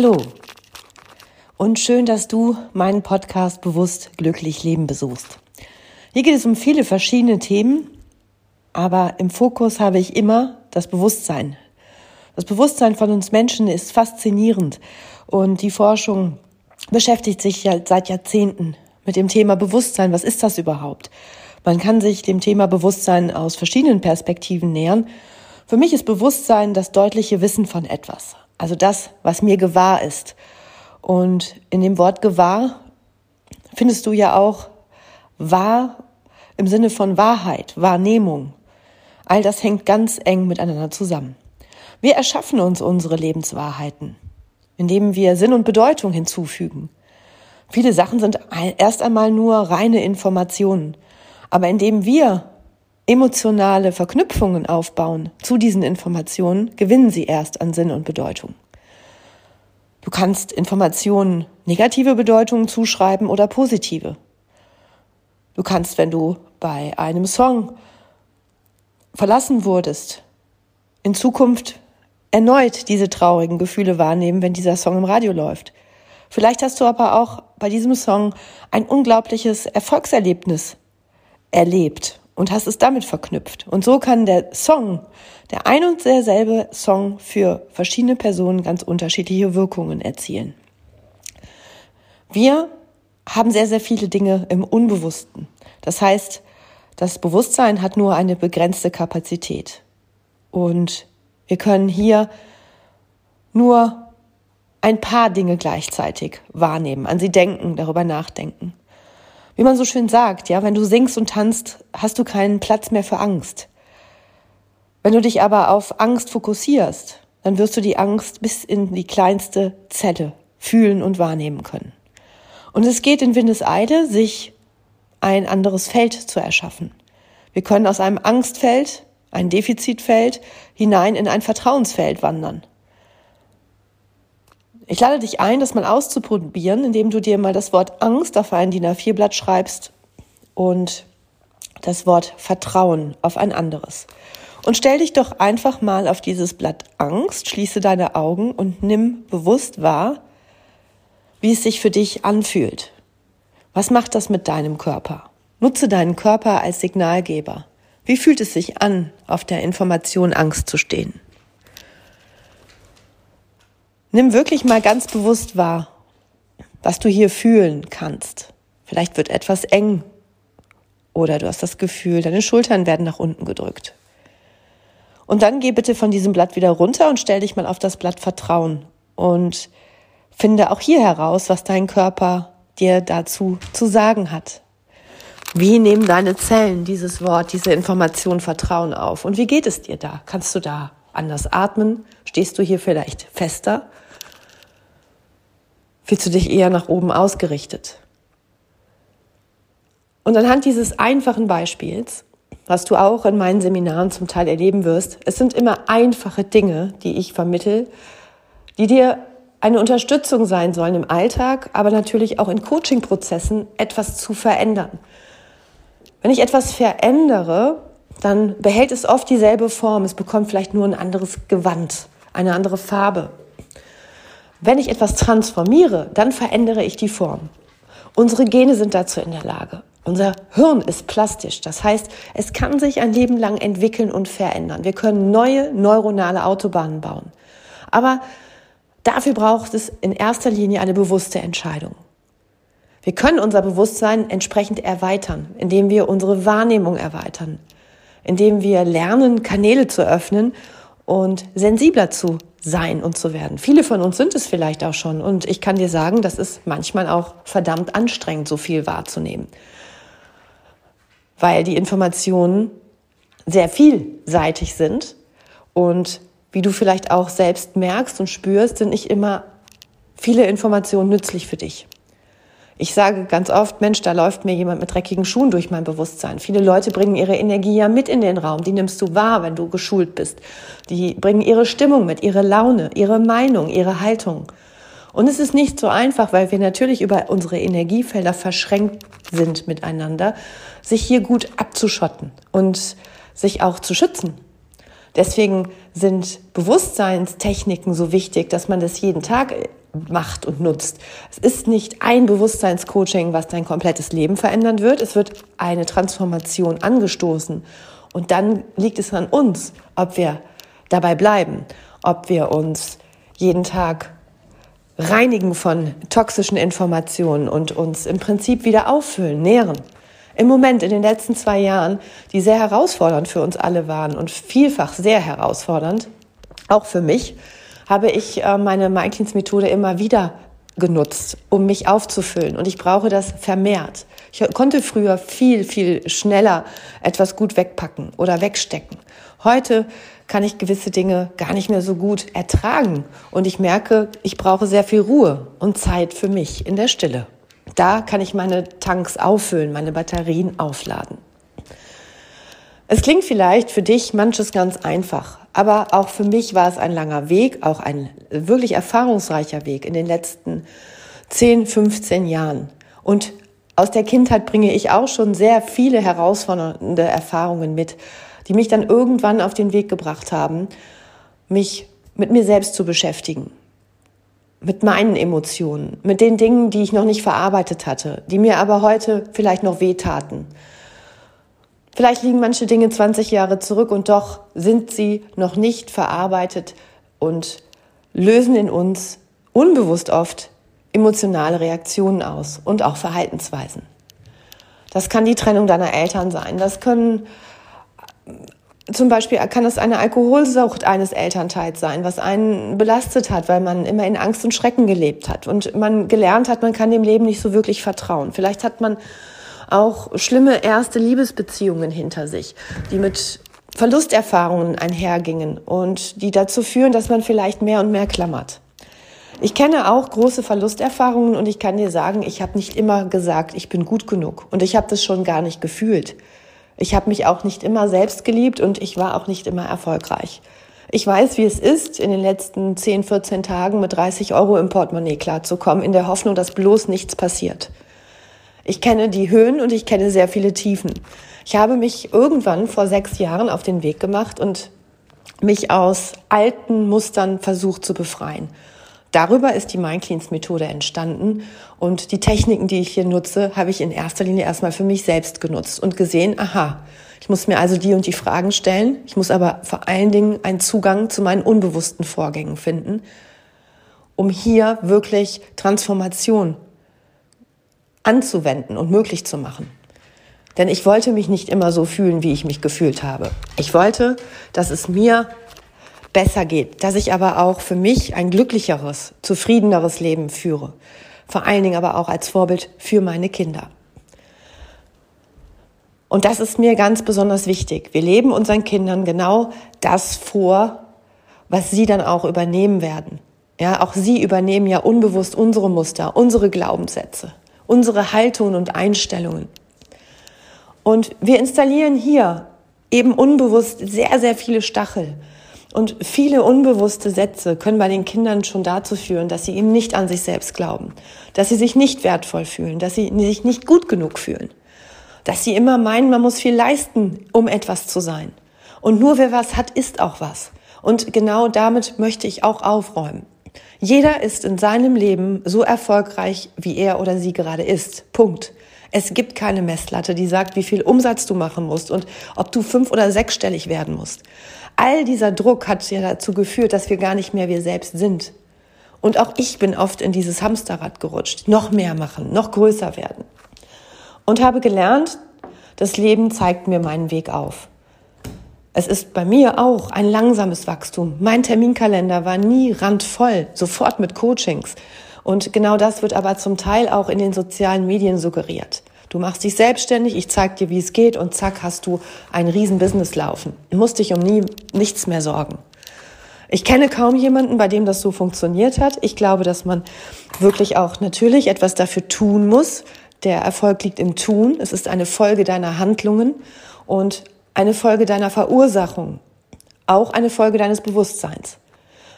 Hallo und schön, dass du meinen Podcast Bewusst glücklich leben besuchst. Hier geht es um viele verschiedene Themen, aber im Fokus habe ich immer das Bewusstsein. Das Bewusstsein von uns Menschen ist faszinierend und die Forschung beschäftigt sich seit Jahrzehnten mit dem Thema Bewusstsein. Was ist das überhaupt? Man kann sich dem Thema Bewusstsein aus verschiedenen Perspektiven nähern. Für mich ist Bewusstsein das deutliche Wissen von etwas. Also das, was mir gewahr ist. Und in dem Wort gewahr findest du ja auch wahr im Sinne von Wahrheit, Wahrnehmung. All das hängt ganz eng miteinander zusammen. Wir erschaffen uns unsere Lebenswahrheiten, indem wir Sinn und Bedeutung hinzufügen. Viele Sachen sind erst einmal nur reine Informationen, aber indem wir emotionale Verknüpfungen aufbauen zu diesen Informationen, gewinnen sie erst an Sinn und Bedeutung. Du kannst Informationen negative Bedeutungen zuschreiben oder positive. Du kannst, wenn du bei einem Song verlassen wurdest, in Zukunft erneut diese traurigen Gefühle wahrnehmen, wenn dieser Song im Radio läuft. Vielleicht hast du aber auch bei diesem Song ein unglaubliches Erfolgserlebnis erlebt und hast es damit verknüpft. Und so kann der Song, der ein und derselbe Song für verschiedene Personen ganz unterschiedliche Wirkungen erzielen. Wir haben sehr, sehr viele Dinge im Unbewussten. Das heißt, das Bewusstsein hat nur eine begrenzte Kapazität. Und wir können hier nur ein paar Dinge gleichzeitig wahrnehmen, an sie denken, darüber nachdenken. Wie man so schön sagt, ja, wenn du singst und tanzt, hast du keinen Platz mehr für Angst. Wenn du dich aber auf Angst fokussierst, dann wirst du die Angst bis in die kleinste Zelle fühlen und wahrnehmen können. Und es geht in Windeseile, sich ein anderes Feld zu erschaffen. Wir können aus einem Angstfeld, ein Defizitfeld, hinein in ein Vertrauensfeld wandern. Ich lade dich ein, das mal auszuprobieren, indem du dir mal das Wort Angst auf ein DIN A4-Blatt schreibst und das Wort Vertrauen auf ein anderes. Und stell dich doch einfach mal auf dieses Blatt Angst, schließe deine Augen und nimm bewusst wahr, wie es sich für dich anfühlt. Was macht das mit deinem Körper? Nutze deinen Körper als Signalgeber. Wie fühlt es sich an, auf der Information Angst zu stehen? Nimm wirklich mal ganz bewusst wahr, was du hier fühlen kannst. Vielleicht wird etwas eng oder du hast das Gefühl, deine Schultern werden nach unten gedrückt. Und dann geh bitte von diesem Blatt wieder runter und stell dich mal auf das Blatt Vertrauen und finde auch hier heraus, was dein Körper dir dazu zu sagen hat. Wie nehmen deine Zellen dieses Wort, diese Information Vertrauen auf? Und wie geht es dir da? Kannst du da anders atmen? Stehst du hier vielleicht fester? Fühlst du dich eher nach oben ausgerichtet? Und anhand dieses einfachen Beispiels, was du auch in meinen Seminaren zum Teil erleben wirst, es sind immer einfache Dinge, die ich vermittel, die dir eine Unterstützung sein sollen im Alltag, aber natürlich auch in Coaching-Prozessen etwas zu verändern. Wenn ich etwas verändere, dann behält es oft dieselbe Form. Es bekommt vielleicht nur ein anderes Gewand, eine andere Farbe. Wenn ich etwas transformiere, dann verändere ich die Form. Unsere Gene sind dazu in der Lage. Unser Hirn ist plastisch. Das heißt, es kann sich ein Leben lang entwickeln und verändern. Wir können neue neuronale Autobahnen bauen. Aber dafür braucht es in erster Linie eine bewusste Entscheidung. Wir können unser Bewusstsein entsprechend erweitern, indem wir unsere Wahrnehmung erweitern, indem wir lernen, Kanäle zu öffnen und sensibler zu sein und zu werden. Viele von uns sind es vielleicht auch schon und ich kann dir sagen, das ist manchmal auch verdammt anstrengend, so viel wahrzunehmen, weil die Informationen sehr vielseitig sind und wie du vielleicht auch selbst merkst und spürst, sind nicht immer viele Informationen nützlich für dich. Ich sage ganz oft, Mensch, da läuft mir jemand mit dreckigen Schuhen durch mein Bewusstsein. Viele Leute bringen ihre Energie ja mit in den Raum. Die nimmst du wahr, wenn du geschult bist. Die bringen ihre Stimmung mit, ihre Laune, ihre Meinung, ihre Haltung. Und es ist nicht so einfach, weil wir natürlich über unsere Energiefelder verschränkt sind miteinander, sich hier gut abzuschotten und sich auch zu schützen. Deswegen sind Bewusstseinstechniken so wichtig, dass man das jeden Tag macht und nutzt. Es ist nicht ein Bewusstseinscoaching, was dein komplettes Leben verändern wird. Es wird eine Transformation angestoßen. Und dann liegt es an uns, ob wir dabei bleiben, ob wir uns jeden Tag reinigen von toxischen Informationen und uns im Prinzip wieder auffüllen, nähren. Im Moment, in den letzten zwei Jahren, die sehr herausfordernd für uns alle waren und vielfach sehr herausfordernd, auch für mich, habe ich äh, meine MyCleans-Methode immer wieder genutzt, um mich aufzufüllen. Und ich brauche das vermehrt. Ich konnte früher viel, viel schneller etwas gut wegpacken oder wegstecken. Heute kann ich gewisse Dinge gar nicht mehr so gut ertragen. Und ich merke, ich brauche sehr viel Ruhe und Zeit für mich in der Stille. Da kann ich meine Tanks auffüllen, meine Batterien aufladen. Es klingt vielleicht für dich manches ganz einfach, aber auch für mich war es ein langer Weg, auch ein wirklich erfahrungsreicher Weg in den letzten 10, 15 Jahren. Und aus der Kindheit bringe ich auch schon sehr viele herausfordernde Erfahrungen mit, die mich dann irgendwann auf den Weg gebracht haben, mich mit mir selbst zu beschäftigen, mit meinen Emotionen, mit den Dingen, die ich noch nicht verarbeitet hatte, die mir aber heute vielleicht noch wehtaten Vielleicht liegen manche Dinge 20 Jahre zurück und doch sind sie noch nicht verarbeitet und lösen in uns unbewusst oft emotionale Reaktionen aus und auch Verhaltensweisen. Das kann die Trennung deiner Eltern sein. Das können zum Beispiel kann es eine Alkoholsucht eines Elternteils sein, was einen belastet hat, weil man immer in Angst und Schrecken gelebt hat und man gelernt hat, man kann dem Leben nicht so wirklich vertrauen. Vielleicht hat man auch schlimme erste Liebesbeziehungen hinter sich, die mit Verlusterfahrungen einhergingen und die dazu führen, dass man vielleicht mehr und mehr klammert. Ich kenne auch große Verlusterfahrungen und ich kann dir sagen, ich habe nicht immer gesagt, ich bin gut genug und ich habe das schon gar nicht gefühlt. Ich habe mich auch nicht immer selbst geliebt und ich war auch nicht immer erfolgreich. Ich weiß, wie es ist, in den letzten 10, 14 Tagen mit 30 Euro im Portemonnaie klarzukommen, in der Hoffnung, dass bloß nichts passiert. Ich kenne die Höhen und ich kenne sehr viele Tiefen. Ich habe mich irgendwann vor sechs Jahren auf den Weg gemacht und mich aus alten Mustern versucht zu befreien. Darüber ist die MindCleans-Methode entstanden und die Techniken, die ich hier nutze, habe ich in erster Linie erstmal für mich selbst genutzt und gesehen, aha, ich muss mir also die und die Fragen stellen, ich muss aber vor allen Dingen einen Zugang zu meinen unbewussten Vorgängen finden, um hier wirklich Transformation anzuwenden und möglich zu machen. Denn ich wollte mich nicht immer so fühlen, wie ich mich gefühlt habe. Ich wollte, dass es mir besser geht, dass ich aber auch für mich ein glücklicheres, zufriedeneres Leben führe. Vor allen Dingen aber auch als Vorbild für meine Kinder. Und das ist mir ganz besonders wichtig. Wir leben unseren Kindern genau das vor, was sie dann auch übernehmen werden. Ja, auch sie übernehmen ja unbewusst unsere Muster, unsere Glaubenssätze unsere Haltungen und Einstellungen. Und wir installieren hier eben unbewusst sehr, sehr viele Stachel. Und viele unbewusste Sätze können bei den Kindern schon dazu führen, dass sie eben nicht an sich selbst glauben, dass sie sich nicht wertvoll fühlen, dass sie sich nicht gut genug fühlen, dass sie immer meinen, man muss viel leisten, um etwas zu sein. Und nur wer was hat, ist auch was. Und genau damit möchte ich auch aufräumen. Jeder ist in seinem Leben so erfolgreich, wie er oder sie gerade ist. Punkt. Es gibt keine Messlatte, die sagt, wie viel Umsatz du machen musst und ob du fünf- oder sechsstellig werden musst. All dieser Druck hat ja dazu geführt, dass wir gar nicht mehr wir selbst sind. Und auch ich bin oft in dieses Hamsterrad gerutscht. Noch mehr machen, noch größer werden. Und habe gelernt, das Leben zeigt mir meinen Weg auf. Es ist bei mir auch ein langsames Wachstum. Mein Terminkalender war nie randvoll, sofort mit Coachings. Und genau das wird aber zum Teil auch in den sozialen Medien suggeriert. Du machst dich selbstständig, ich zeig dir, wie es geht und zack hast du ein Riesenbusiness laufen. Du musst dich um nie nichts mehr sorgen. Ich kenne kaum jemanden, bei dem das so funktioniert hat. Ich glaube, dass man wirklich auch natürlich etwas dafür tun muss. Der Erfolg liegt im Tun. Es ist eine Folge deiner Handlungen und eine Folge deiner Verursachung, auch eine Folge deines Bewusstseins.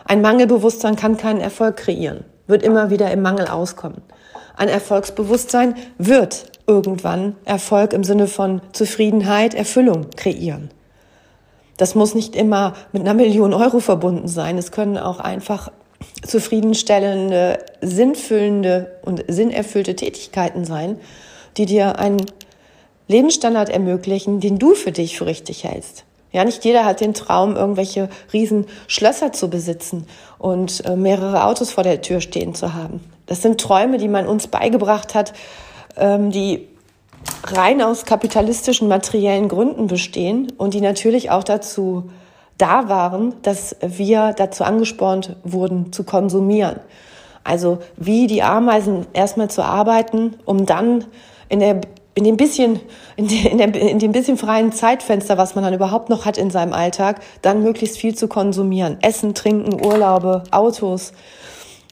Ein Mangelbewusstsein kann keinen Erfolg kreieren, wird immer wieder im Mangel auskommen. Ein Erfolgsbewusstsein wird irgendwann Erfolg im Sinne von Zufriedenheit, Erfüllung kreieren. Das muss nicht immer mit einer Million Euro verbunden sein. Es können auch einfach zufriedenstellende, sinnfüllende und sinnerfüllte Tätigkeiten sein, die dir einen Lebensstandard ermöglichen, den du für dich für richtig hältst. Ja, nicht jeder hat den Traum, irgendwelche riesen Schlösser zu besitzen und äh, mehrere Autos vor der Tür stehen zu haben. Das sind Träume, die man uns beigebracht hat, ähm, die rein aus kapitalistischen materiellen Gründen bestehen und die natürlich auch dazu da waren, dass wir dazu angespornt wurden zu konsumieren. Also wie die Ameisen erstmal zu arbeiten, um dann in der in dem bisschen, in, de, in, der, in dem bisschen freien Zeitfenster, was man dann überhaupt noch hat in seinem Alltag, dann möglichst viel zu konsumieren. Essen, Trinken, Urlaube, Autos,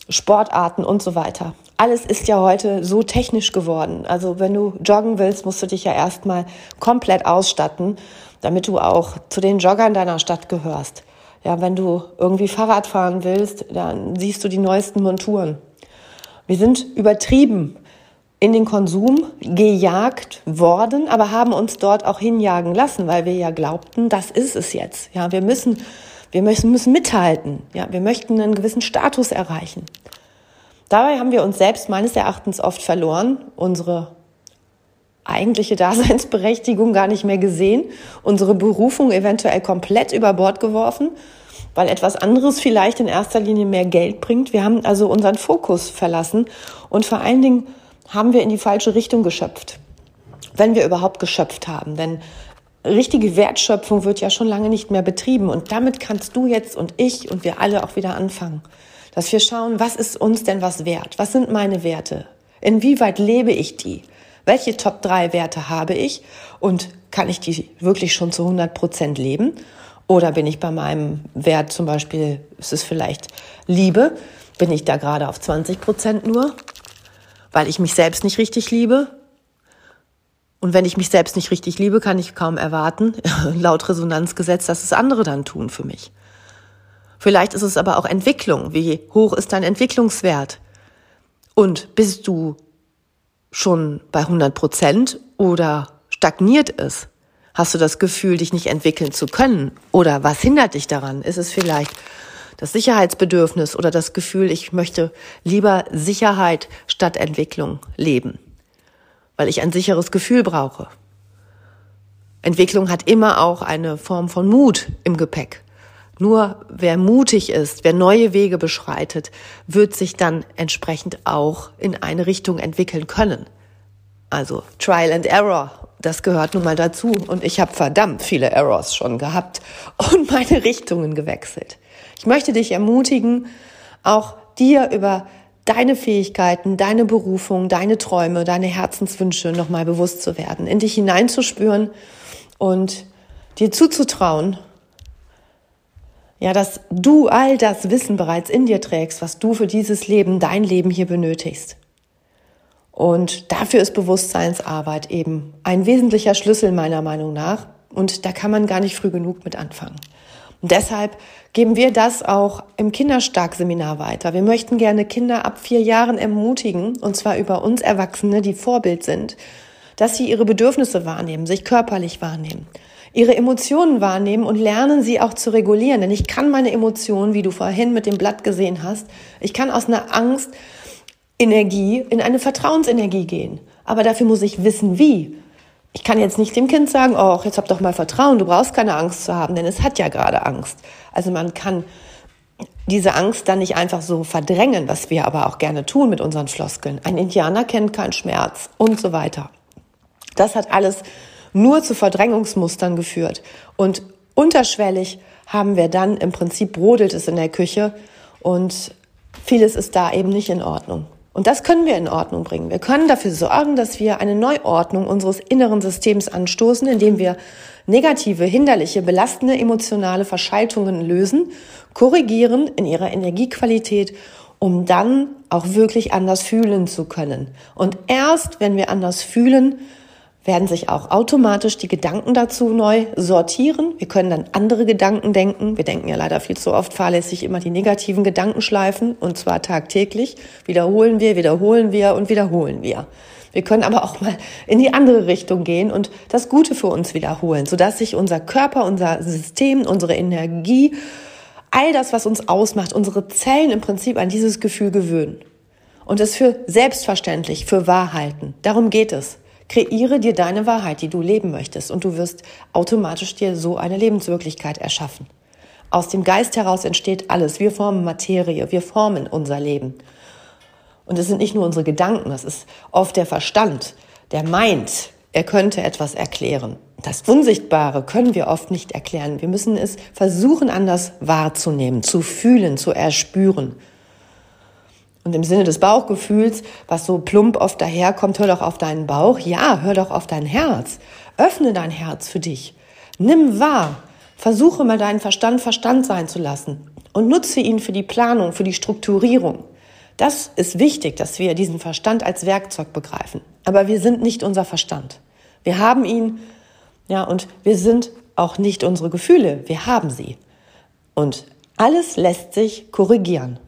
Sportarten und so weiter. Alles ist ja heute so technisch geworden. Also wenn du joggen willst, musst du dich ja erstmal komplett ausstatten, damit du auch zu den Joggern deiner Stadt gehörst. Ja, wenn du irgendwie Fahrrad fahren willst, dann siehst du die neuesten Monturen. Wir sind übertrieben in den Konsum gejagt worden, aber haben uns dort auch hinjagen lassen, weil wir ja glaubten, das ist es jetzt. Ja, wir müssen, wir müssen, müssen mithalten. Ja, wir möchten einen gewissen Status erreichen. Dabei haben wir uns selbst meines Erachtens oft verloren, unsere eigentliche Daseinsberechtigung gar nicht mehr gesehen, unsere Berufung eventuell komplett über Bord geworfen, weil etwas anderes vielleicht in erster Linie mehr Geld bringt. Wir haben also unseren Fokus verlassen und vor allen Dingen haben wir in die falsche Richtung geschöpft. Wenn wir überhaupt geschöpft haben. Denn richtige Wertschöpfung wird ja schon lange nicht mehr betrieben. Und damit kannst du jetzt und ich und wir alle auch wieder anfangen. Dass wir schauen, was ist uns denn was wert? Was sind meine Werte? Inwieweit lebe ich die? Welche Top 3 Werte habe ich? Und kann ich die wirklich schon zu 100 Prozent leben? Oder bin ich bei meinem Wert zum Beispiel, ist es vielleicht Liebe? Bin ich da gerade auf 20 Prozent nur? Weil ich mich selbst nicht richtig liebe. Und wenn ich mich selbst nicht richtig liebe, kann ich kaum erwarten, laut Resonanzgesetz, dass es andere dann tun für mich. Vielleicht ist es aber auch Entwicklung. Wie hoch ist dein Entwicklungswert? Und bist du schon bei 100 Prozent oder stagniert es? Hast du das Gefühl, dich nicht entwickeln zu können? Oder was hindert dich daran? Ist es vielleicht das Sicherheitsbedürfnis oder das Gefühl, ich möchte lieber Sicherheit statt Entwicklung leben, weil ich ein sicheres Gefühl brauche. Entwicklung hat immer auch eine Form von Mut im Gepäck. Nur wer mutig ist, wer neue Wege beschreitet, wird sich dann entsprechend auch in eine Richtung entwickeln können. Also Trial and Error, das gehört nun mal dazu. Und ich habe verdammt viele Errors schon gehabt und meine Richtungen gewechselt. Ich möchte dich ermutigen, auch dir über deine Fähigkeiten, deine Berufung, deine Träume, deine Herzenswünsche nochmal bewusst zu werden, in dich hineinzuspüren und dir zuzutrauen, ja, dass du all das Wissen bereits in dir trägst, was du für dieses Leben, dein Leben hier benötigst. Und dafür ist Bewusstseinsarbeit eben ein wesentlicher Schlüssel meiner Meinung nach. Und da kann man gar nicht früh genug mit anfangen. Und deshalb geben wir das auch im Kinderstark-Seminar weiter. Wir möchten gerne Kinder ab vier Jahren ermutigen, und zwar über uns Erwachsene, die Vorbild sind, dass sie ihre Bedürfnisse wahrnehmen, sich körperlich wahrnehmen, ihre Emotionen wahrnehmen und lernen sie auch zu regulieren. Denn ich kann meine Emotionen, wie du vorhin mit dem Blatt gesehen hast, ich kann aus einer Angstenergie in eine Vertrauensenergie gehen. Aber dafür muss ich wissen, wie ich kann jetzt nicht dem Kind sagen, oh, jetzt hab doch mal Vertrauen, du brauchst keine Angst zu haben, denn es hat ja gerade Angst. Also man kann diese Angst dann nicht einfach so verdrängen, was wir aber auch gerne tun mit unseren Floskeln. Ein Indianer kennt keinen Schmerz und so weiter. Das hat alles nur zu Verdrängungsmustern geführt. Und unterschwellig haben wir dann im Prinzip brodelt es in der Küche und vieles ist da eben nicht in Ordnung. Und das können wir in Ordnung bringen. Wir können dafür sorgen, dass wir eine Neuordnung unseres inneren Systems anstoßen, indem wir negative, hinderliche, belastende emotionale Verschaltungen lösen, korrigieren in ihrer Energiequalität, um dann auch wirklich anders fühlen zu können. Und erst wenn wir anders fühlen, werden sich auch automatisch die Gedanken dazu neu sortieren. Wir können dann andere Gedanken denken. Wir denken ja leider viel zu oft fahrlässig immer die negativen Gedankenschleifen und zwar tagtäglich. Wiederholen wir, wiederholen wir und wiederholen wir. Wir können aber auch mal in die andere Richtung gehen und das Gute für uns wiederholen, sodass sich unser Körper, unser System, unsere Energie all das, was uns ausmacht, unsere Zellen im Prinzip an dieses Gefühl gewöhnen und es für selbstverständlich, für wahr halten. Darum geht es. Kreiere dir deine Wahrheit, die du leben möchtest, und du wirst automatisch dir so eine Lebenswirklichkeit erschaffen. Aus dem Geist heraus entsteht alles. Wir formen Materie, wir formen unser Leben. Und es sind nicht nur unsere Gedanken, das ist oft der Verstand, der meint, er könnte etwas erklären. Das Unsichtbare können wir oft nicht erklären. Wir müssen es versuchen, anders wahrzunehmen, zu fühlen, zu erspüren. Und im Sinne des Bauchgefühls, was so plump oft daherkommt, hör doch auf deinen Bauch. Ja, hör doch auf dein Herz. Öffne dein Herz für dich. Nimm wahr. Versuche mal deinen Verstand Verstand sein zu lassen und nutze ihn für die Planung, für die Strukturierung. Das ist wichtig, dass wir diesen Verstand als Werkzeug begreifen. Aber wir sind nicht unser Verstand. Wir haben ihn, ja, und wir sind auch nicht unsere Gefühle. Wir haben sie. Und alles lässt sich korrigieren.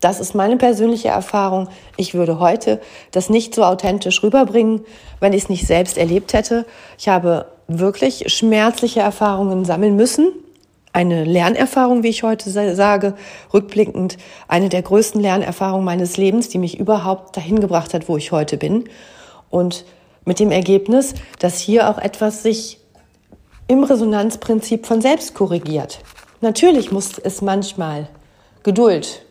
Das ist meine persönliche Erfahrung. Ich würde heute das nicht so authentisch rüberbringen, wenn ich es nicht selbst erlebt hätte. Ich habe wirklich schmerzliche Erfahrungen sammeln müssen, eine Lernerfahrung, wie ich heute sage, rückblickend eine der größten Lernerfahrungen meines Lebens, die mich überhaupt dahin gebracht hat, wo ich heute bin. Und mit dem Ergebnis, dass hier auch etwas sich im Resonanzprinzip von selbst korrigiert. Natürlich muss es manchmal Geduld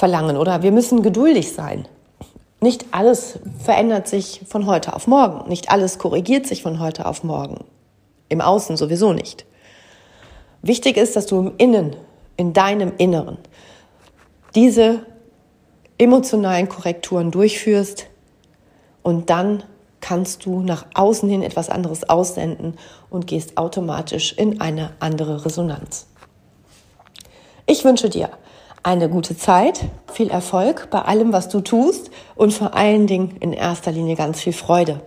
verlangen oder wir müssen geduldig sein. Nicht alles verändert sich von heute auf morgen. Nicht alles korrigiert sich von heute auf morgen. Im Außen sowieso nicht. Wichtig ist, dass du im Innen, in deinem Inneren, diese emotionalen Korrekturen durchführst und dann kannst du nach außen hin etwas anderes aussenden und gehst automatisch in eine andere Resonanz. Ich wünsche dir eine gute Zeit, viel Erfolg bei allem, was du tust und vor allen Dingen in erster Linie ganz viel Freude.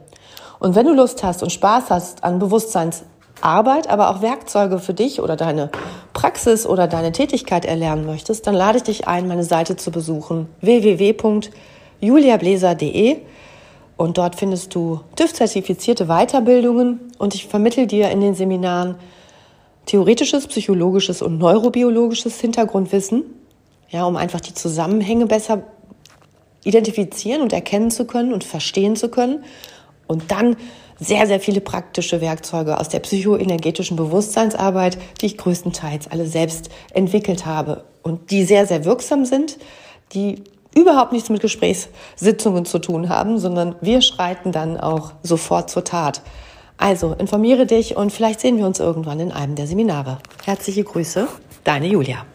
Und wenn du Lust hast und Spaß hast an Bewusstseins Arbeit, aber auch Werkzeuge für dich oder deine Praxis oder deine Tätigkeit erlernen möchtest, dann lade ich dich ein, meine Seite zu besuchen www.juliabläser.de und dort findest du TÜV-zertifizierte Weiterbildungen und ich vermittel dir in den Seminaren theoretisches, psychologisches und neurobiologisches Hintergrundwissen, ja, um einfach die Zusammenhänge besser identifizieren und erkennen zu können und verstehen zu können und dann sehr, sehr viele praktische Werkzeuge aus der psychoenergetischen Bewusstseinsarbeit, die ich größtenteils alle selbst entwickelt habe und die sehr, sehr wirksam sind, die überhaupt nichts mit Gesprächssitzungen zu tun haben, sondern wir schreiten dann auch sofort zur Tat. Also informiere dich und vielleicht sehen wir uns irgendwann in einem der Seminare. Herzliche Grüße, deine Julia.